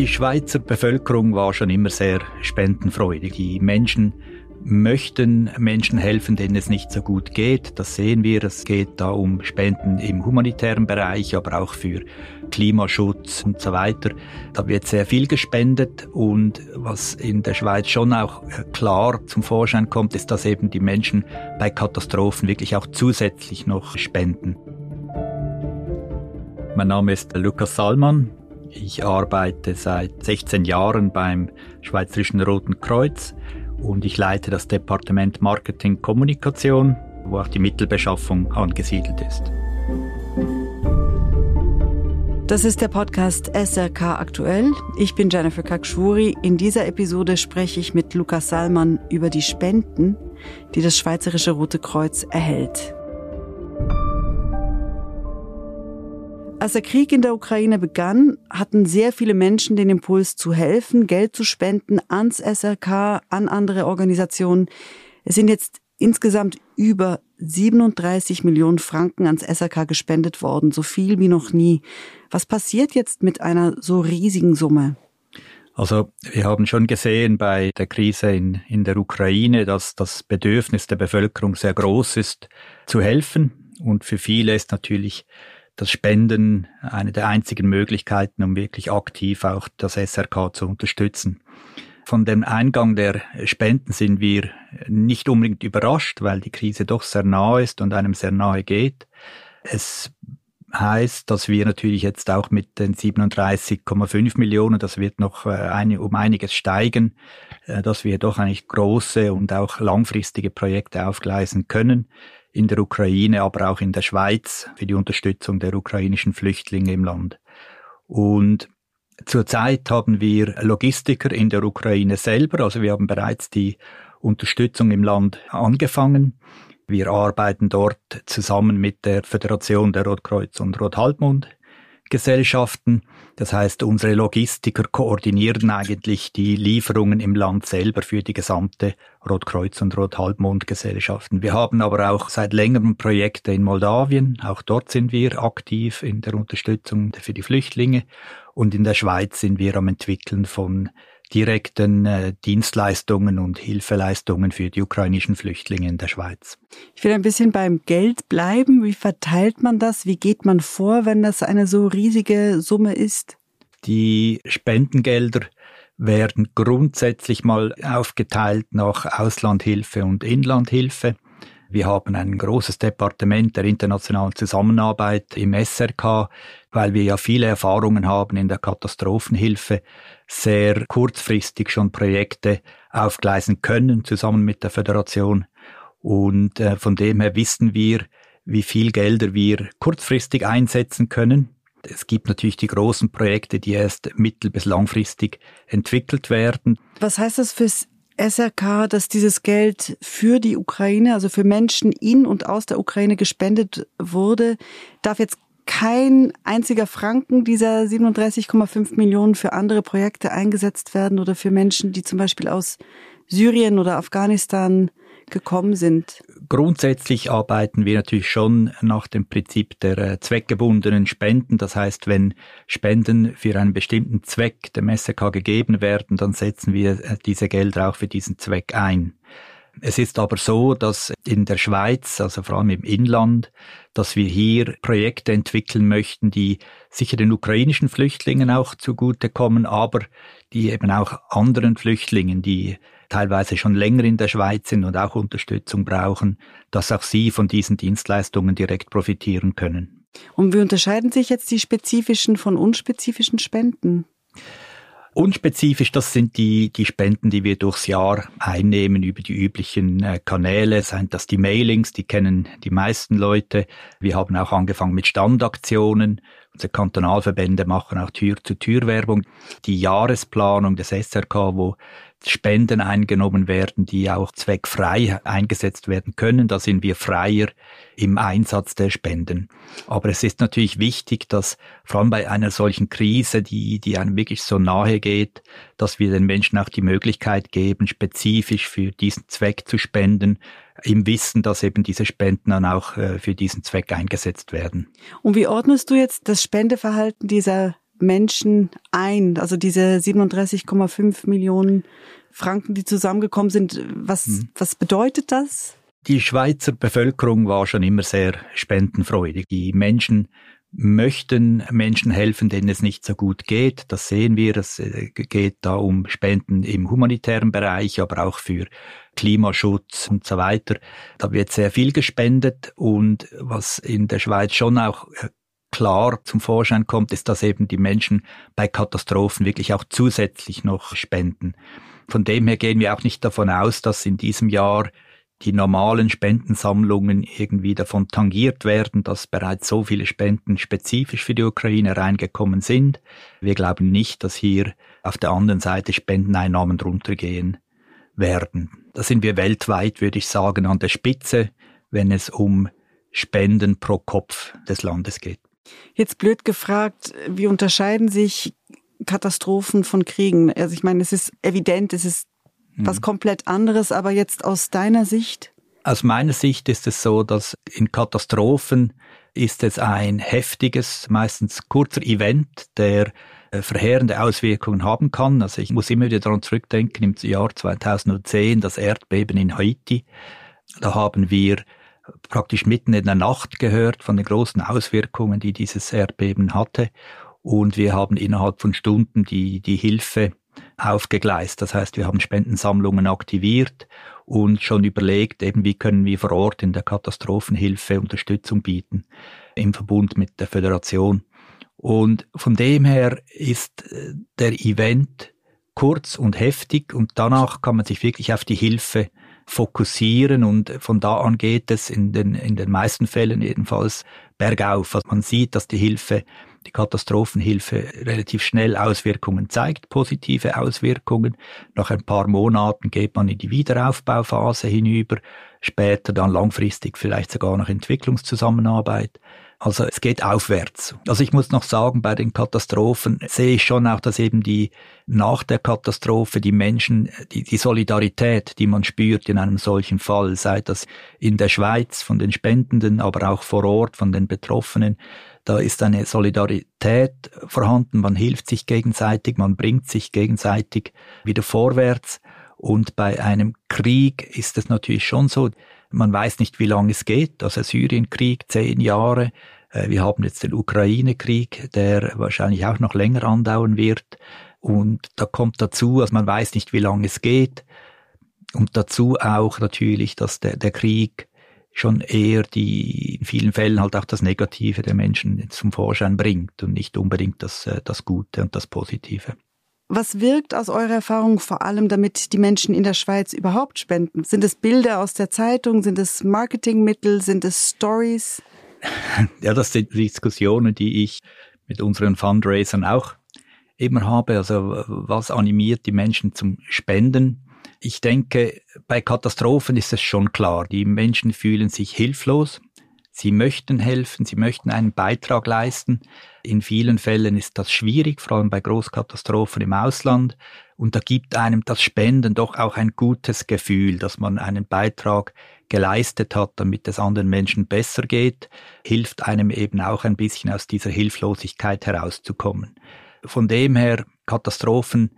Die Schweizer Bevölkerung war schon immer sehr spendenfreudig. Die Menschen möchten Menschen helfen, denen es nicht so gut geht. Das sehen wir. Es geht da um Spenden im humanitären Bereich, aber auch für Klimaschutz und so weiter. Da wird sehr viel gespendet und was in der Schweiz schon auch klar zum Vorschein kommt, ist, dass eben die Menschen bei Katastrophen wirklich auch zusätzlich noch spenden. Mein Name ist Lukas Salman. Ich arbeite seit 16 Jahren beim Schweizerischen Roten Kreuz und ich leite das Departement Marketing Kommunikation, wo auch die Mittelbeschaffung angesiedelt ist. Das ist der Podcast SRK aktuell. Ich bin Jennifer Kakshuri. In dieser Episode spreche ich mit Lukas Salman über die Spenden, die das Schweizerische Rote Kreuz erhält. Als der Krieg in der Ukraine begann, hatten sehr viele Menschen den Impuls zu helfen, Geld zu spenden ans SRK, an andere Organisationen. Es sind jetzt insgesamt über 37 Millionen Franken ans SRK gespendet worden, so viel wie noch nie. Was passiert jetzt mit einer so riesigen Summe? Also wir haben schon gesehen bei der Krise in, in der Ukraine, dass das Bedürfnis der Bevölkerung sehr groß ist, zu helfen. Und für viele ist natürlich das Spenden eine der einzigen Möglichkeiten, um wirklich aktiv auch das SRK zu unterstützen. Von dem Eingang der Spenden sind wir nicht unbedingt überrascht, weil die Krise doch sehr nahe ist und einem sehr nahe geht. Es heißt, dass wir natürlich jetzt auch mit den 37,5 Millionen, das wird noch äh, eine, um einiges steigen, äh, dass wir doch eigentlich große und auch langfristige Projekte aufgleisen können in der Ukraine, aber auch in der Schweiz für die Unterstützung der ukrainischen Flüchtlinge im Land. Und zurzeit haben wir Logistiker in der Ukraine selber, also wir haben bereits die Unterstützung im Land angefangen. Wir arbeiten dort zusammen mit der Föderation der Rotkreuz und Rothalbmond Gesellschaften. Das heißt, unsere Logistiker koordinieren eigentlich die Lieferungen im Land selber für die gesamte Rotkreuz- und Rothalbmond-Gesellschaften. Wir haben aber auch seit längerem Projekte in Moldawien. Auch dort sind wir aktiv in der Unterstützung für die Flüchtlinge. Und in der Schweiz sind wir am Entwickeln von direkten äh, Dienstleistungen und Hilfeleistungen für die ukrainischen Flüchtlinge in der Schweiz. Ich will ein bisschen beim Geld bleiben. Wie verteilt man das? Wie geht man vor, wenn das eine so riesige Summe ist? Die Spendengelder werden grundsätzlich mal aufgeteilt nach Auslandhilfe und Inlandhilfe. Wir haben ein großes Departement der internationalen Zusammenarbeit im SRK, weil wir ja viele Erfahrungen haben in der Katastrophenhilfe, sehr kurzfristig schon Projekte aufgleisen können, zusammen mit der Föderation. Und äh, von dem her wissen wir, wie viel Gelder wir kurzfristig einsetzen können. Es gibt natürlich die großen Projekte, die erst mittel- bis langfristig entwickelt werden. Was heißt das fürs SRK, dass dieses Geld für die Ukraine, also für Menschen in und aus der Ukraine gespendet wurde, darf jetzt kein einziger Franken dieser 37,5 Millionen für andere Projekte eingesetzt werden oder für Menschen, die zum Beispiel aus Syrien oder Afghanistan gekommen sind? Grundsätzlich arbeiten wir natürlich schon nach dem Prinzip der äh, zweckgebundenen Spenden. Das heißt, wenn Spenden für einen bestimmten Zweck dem SRK gegeben werden, dann setzen wir äh, diese Gelder auch für diesen Zweck ein. Es ist aber so, dass in der Schweiz, also vor allem im Inland, dass wir hier Projekte entwickeln möchten, die sicher den ukrainischen Flüchtlingen auch zugutekommen, aber die eben auch anderen Flüchtlingen, die teilweise schon länger in der Schweiz sind und auch Unterstützung brauchen, dass auch sie von diesen Dienstleistungen direkt profitieren können. Und wie unterscheiden sich jetzt die spezifischen von unspezifischen Spenden? Unspezifisch, das sind die, die Spenden, die wir durchs Jahr einnehmen über die üblichen äh, Kanäle, seien das die Mailings, die kennen die meisten Leute. Wir haben auch angefangen mit Standaktionen. Unsere Kantonalverbände machen auch Tür-zu-Tür-Werbung. Die Jahresplanung des SRK, wo Spenden eingenommen werden, die auch zweckfrei eingesetzt werden können. Da sind wir freier im Einsatz der Spenden. Aber es ist natürlich wichtig, dass vor allem bei einer solchen Krise, die, die einem wirklich so nahe geht, dass wir den Menschen auch die Möglichkeit geben, spezifisch für diesen Zweck zu spenden, im Wissen, dass eben diese Spenden dann auch äh, für diesen Zweck eingesetzt werden. Und wie ordnest du jetzt das Spendeverhalten dieser Menschen ein? Also diese 37,5 Millionen Franken, die zusammengekommen sind. Was, hm. was bedeutet das? Die Schweizer Bevölkerung war schon immer sehr spendenfreudig. Die Menschen möchten Menschen helfen, denen es nicht so gut geht. Das sehen wir. Es äh, geht da um Spenden im humanitären Bereich, aber auch für Klimaschutz und so weiter. Da wird sehr viel gespendet und was in der Schweiz schon auch äh, klar zum Vorschein kommt, ist, dass eben die Menschen bei Katastrophen wirklich auch zusätzlich noch spenden. Von dem her gehen wir auch nicht davon aus, dass in diesem Jahr die normalen Spendensammlungen irgendwie davon tangiert werden, dass bereits so viele Spenden spezifisch für die Ukraine reingekommen sind. Wir glauben nicht, dass hier auf der anderen Seite Spendeneinnahmen drunter gehen werden. Da sind wir weltweit, würde ich sagen, an der Spitze, wenn es um Spenden pro Kopf des Landes geht. Jetzt blöd gefragt, wie unterscheiden sich Katastrophen von Kriegen? Also ich meine, es ist evident, es ist was mhm. komplett anderes, aber jetzt aus deiner Sicht? Aus meiner Sicht ist es so, dass in Katastrophen ist es ein heftiges, meistens kurzer Event, der äh, verheerende Auswirkungen haben kann. Also ich muss immer wieder daran zurückdenken, im Jahr 2010, das Erdbeben in Haiti. Da haben wir praktisch mitten in der Nacht gehört von den großen Auswirkungen, die dieses Erdbeben hatte. Und wir haben innerhalb von Stunden die, die Hilfe aufgegleist. Das heißt, wir haben Spendensammlungen aktiviert und schon überlegt, eben wie können wir vor Ort in der Katastrophenhilfe Unterstützung bieten im Verbund mit der Föderation. Und von dem her ist äh, der Event kurz und heftig und danach kann man sich wirklich auf die Hilfe fokussieren und von da an geht es in den, in den meisten Fällen jedenfalls bergauf. Also man sieht, dass die Hilfe die Katastrophenhilfe relativ schnell Auswirkungen zeigt, positive Auswirkungen. Nach ein paar Monaten geht man in die Wiederaufbauphase hinüber, später dann langfristig vielleicht sogar noch Entwicklungszusammenarbeit. Also es geht aufwärts. Also ich muss noch sagen, bei den Katastrophen sehe ich schon auch, dass eben die nach der Katastrophe die Menschen, die, die Solidarität, die man spürt in einem solchen Fall, sei das in der Schweiz von den Spendenden, aber auch vor Ort von den Betroffenen, da ist eine Solidarität vorhanden, man hilft sich gegenseitig, man bringt sich gegenseitig wieder vorwärts. Und bei einem Krieg ist es natürlich schon so, man weiß nicht, wie lange es geht. Also Syrienkrieg, zehn Jahre. Äh, wir haben jetzt den Ukraine-Krieg, der wahrscheinlich auch noch länger andauern wird. Und da kommt dazu, also man weiß nicht, wie lange es geht. Und dazu auch natürlich, dass der, der Krieg schon eher die in vielen Fällen halt auch das Negative der Menschen zum Vorschein bringt und nicht unbedingt das, äh, das Gute und das Positive. Was wirkt aus eurer Erfahrung vor allem, damit die Menschen in der Schweiz überhaupt spenden? Sind es Bilder aus der Zeitung? Sind es Marketingmittel? Sind es Stories? Ja, das sind Diskussionen, die ich mit unseren Fundraisern auch immer habe. Also was animiert die Menschen zum Spenden? Ich denke, bei Katastrophen ist es schon klar, die Menschen fühlen sich hilflos, sie möchten helfen, sie möchten einen Beitrag leisten. In vielen Fällen ist das schwierig, vor allem bei Großkatastrophen im Ausland. Und da gibt einem das Spenden doch auch ein gutes Gefühl, dass man einen Beitrag geleistet hat, damit es anderen Menschen besser geht, hilft einem eben auch ein bisschen aus dieser Hilflosigkeit herauszukommen. Von dem her, Katastrophen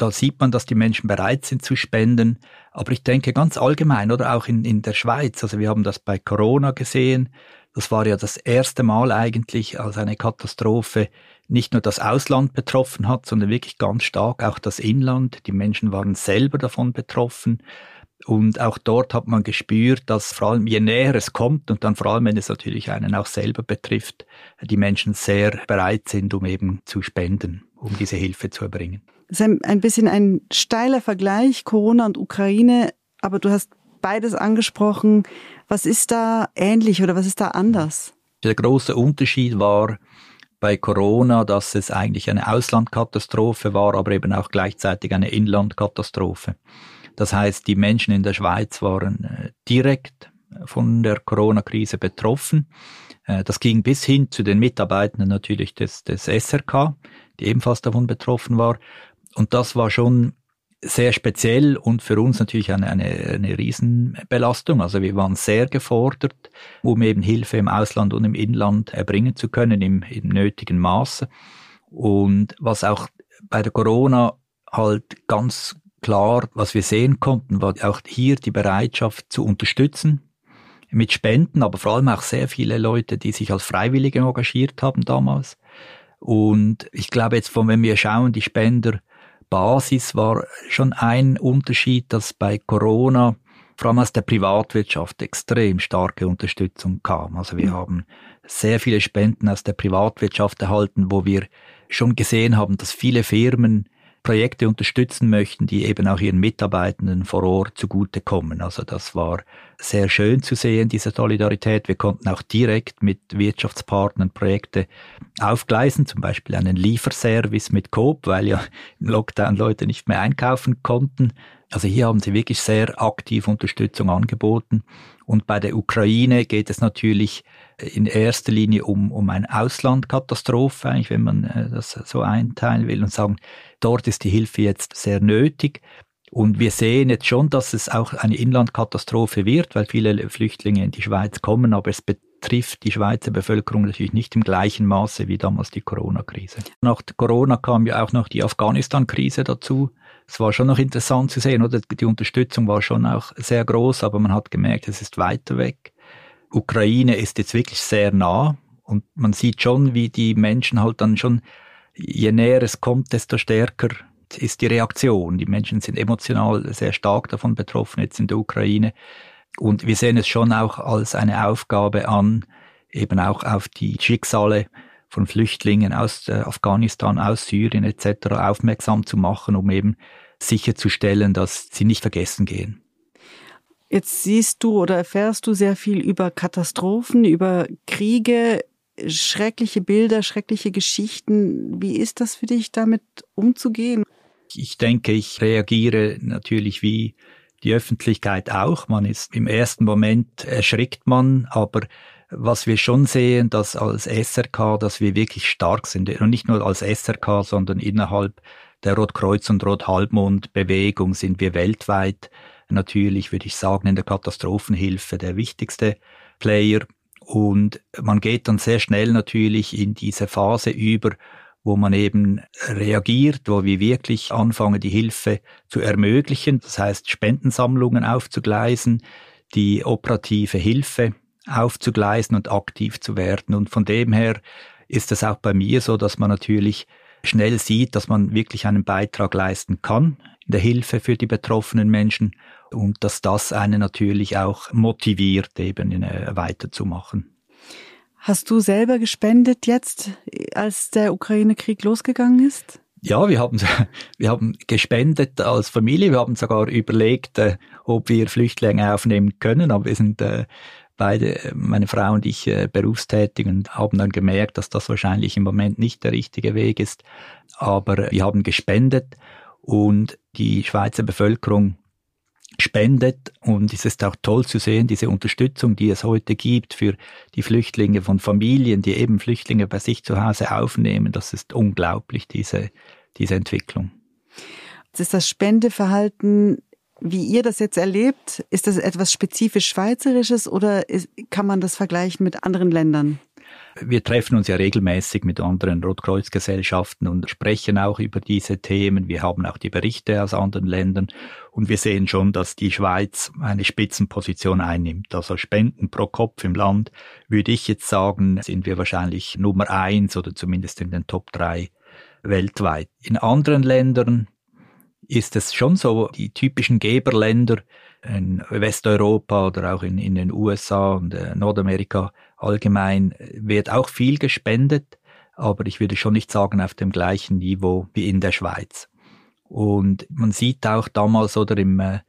da sieht man, dass die Menschen bereit sind zu spenden. Aber ich denke ganz allgemein oder auch in, in der Schweiz, also wir haben das bei Corona gesehen, das war ja das erste Mal eigentlich, als eine Katastrophe nicht nur das Ausland betroffen hat, sondern wirklich ganz stark auch das Inland. Die Menschen waren selber davon betroffen. Und auch dort hat man gespürt, dass vor allem je näher es kommt und dann vor allem, wenn es natürlich einen auch selber betrifft, die Menschen sehr bereit sind, um eben zu spenden, um diese Hilfe zu erbringen. Das ist ein, ein bisschen ein steiler Vergleich, Corona und Ukraine, aber du hast beides angesprochen. Was ist da ähnlich oder was ist da anders? Der große Unterschied war bei Corona, dass es eigentlich eine Auslandkatastrophe war, aber eben auch gleichzeitig eine Inlandkatastrophe. Das heißt, die Menschen in der Schweiz waren äh, direkt von der Corona-Krise betroffen. Äh, das ging bis hin zu den Mitarbeitenden natürlich des, des SRK, die ebenfalls davon betroffen war. Und das war schon sehr speziell und für uns natürlich eine, eine, eine Riesenbelastung. Also wir waren sehr gefordert, um eben Hilfe im Ausland und im Inland erbringen zu können im, im nötigen Maße. Und was auch bei der Corona halt ganz klar, was wir sehen konnten, war auch hier die Bereitschaft zu unterstützen mit Spenden, aber vor allem auch sehr viele Leute, die sich als Freiwillige engagiert haben damals. Und ich glaube jetzt, von wenn wir schauen, die Spenderbasis war schon ein Unterschied, dass bei Corona vor allem aus der Privatwirtschaft extrem starke Unterstützung kam. Also wir mhm. haben sehr viele Spenden aus der Privatwirtschaft erhalten, wo wir schon gesehen haben, dass viele Firmen Projekte unterstützen möchten, die eben auch ihren Mitarbeitenden vor Ort zugutekommen. Also das war sehr schön zu sehen, diese Solidarität. Wir konnten auch direkt mit Wirtschaftspartnern Projekte aufgleisen, zum Beispiel einen Lieferservice mit Coop, weil ja im Lockdown Leute nicht mehr einkaufen konnten. Also hier haben sie wirklich sehr aktiv Unterstützung angeboten. Und bei der Ukraine geht es natürlich in erster Linie um, um eine Auslandkatastrophe, eigentlich, wenn man äh, das so einteilen will und sagen, dort ist die Hilfe jetzt sehr nötig. Und wir sehen jetzt schon, dass es auch eine Inlandkatastrophe wird, weil viele Flüchtlinge in die Schweiz kommen, aber es betrifft die Schweizer Bevölkerung natürlich nicht im gleichen Maße wie damals die Corona-Krise. Nach Corona kam ja auch noch die Afghanistan-Krise dazu. Es war schon noch interessant zu sehen, oder? Die Unterstützung war schon auch sehr groß, aber man hat gemerkt, es ist weiter weg. Ukraine ist jetzt wirklich sehr nah und man sieht schon, wie die Menschen halt dann schon, je näher es kommt, desto stärker ist die Reaktion. Die Menschen sind emotional sehr stark davon betroffen jetzt in der Ukraine. Und wir sehen es schon auch als eine Aufgabe an, eben auch auf die Schicksale von Flüchtlingen aus äh, Afghanistan, aus Syrien etc. aufmerksam zu machen, um eben sicherzustellen, dass sie nicht vergessen gehen. Jetzt siehst du oder erfährst du sehr viel über Katastrophen, über Kriege, schreckliche Bilder, schreckliche Geschichten. Wie ist das für dich, damit umzugehen? Ich denke, ich reagiere natürlich wie die Öffentlichkeit auch. Man ist im ersten Moment erschrickt man, aber was wir schon sehen, dass als SRK, dass wir wirklich stark sind. Und nicht nur als SRK, sondern innerhalb der Rotkreuz- und Rothalbmond-Bewegung sind wir weltweit natürlich, würde ich sagen, in der Katastrophenhilfe der wichtigste Player. Und man geht dann sehr schnell natürlich in diese Phase über, wo man eben reagiert, wo wir wirklich anfangen, die Hilfe zu ermöglichen, das heißt Spendensammlungen aufzugleisen, die operative Hilfe aufzugleisen und aktiv zu werden. Und von dem her ist es auch bei mir so, dass man natürlich schnell sieht, dass man wirklich einen Beitrag leisten kann in der Hilfe für die betroffenen Menschen und dass das einen natürlich auch motiviert, eben äh, weiterzumachen. Hast du selber gespendet jetzt, als der Ukraine-Krieg losgegangen ist? Ja, wir haben, wir haben gespendet als Familie. Wir haben sogar überlegt, äh, ob wir Flüchtlinge aufnehmen können, aber wir sind äh, beide, meine Frau und ich, äh, berufstätig und haben dann gemerkt, dass das wahrscheinlich im Moment nicht der richtige Weg ist. Aber wir haben gespendet und die Schweizer Bevölkerung spendet und es ist auch toll zu sehen, diese Unterstützung, die es heute gibt für die Flüchtlinge von Familien, die eben Flüchtlinge bei sich zu Hause aufnehmen. Das ist unglaublich, diese, diese Entwicklung. ist das Spendeverhalten wie ihr das jetzt erlebt, ist das etwas spezifisch Schweizerisches oder ist, kann man das vergleichen mit anderen Ländern? Wir treffen uns ja regelmäßig mit anderen Rotkreuzgesellschaften und sprechen auch über diese Themen. Wir haben auch die Berichte aus anderen Ländern und wir sehen schon, dass die Schweiz eine Spitzenposition einnimmt. Also Spenden pro Kopf im Land, würde ich jetzt sagen, sind wir wahrscheinlich Nummer eins oder zumindest in den Top drei weltweit. In anderen Ländern ist es schon so, die typischen Geberländer in Westeuropa oder auch in, in den USA und äh, Nordamerika allgemein wird auch viel gespendet, aber ich würde schon nicht sagen auf dem gleichen Niveau wie in der Schweiz. Und man sieht auch damals oder im, äh,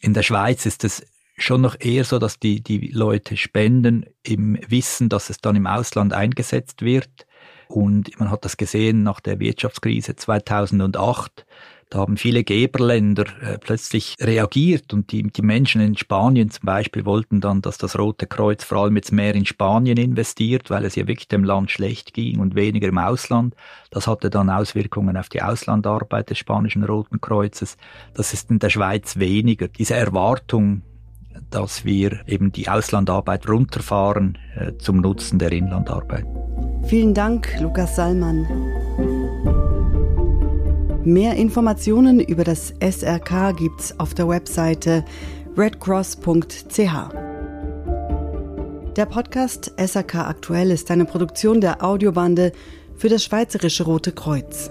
in der Schweiz ist es schon noch eher so, dass die, die Leute spenden im Wissen, dass es dann im Ausland eingesetzt wird. Und man hat das gesehen nach der Wirtschaftskrise 2008 da haben viele Geberländer äh, plötzlich reagiert und die, die Menschen in Spanien zum Beispiel wollten dann, dass das Rote Kreuz vor allem jetzt mehr in Spanien investiert, weil es ja wirklich dem Land schlecht ging und weniger im Ausland. Das hatte dann Auswirkungen auf die Auslandarbeit des spanischen Roten Kreuzes. Das ist in der Schweiz weniger. Diese Erwartung, dass wir eben die Auslandarbeit runterfahren äh, zum Nutzen der Inlandarbeit. Vielen Dank, Lukas Sallmann. Mehr Informationen über das SRK gibt's auf der Webseite redcross.ch. Der Podcast SRK Aktuell ist eine Produktion der Audiobande für das Schweizerische Rote Kreuz.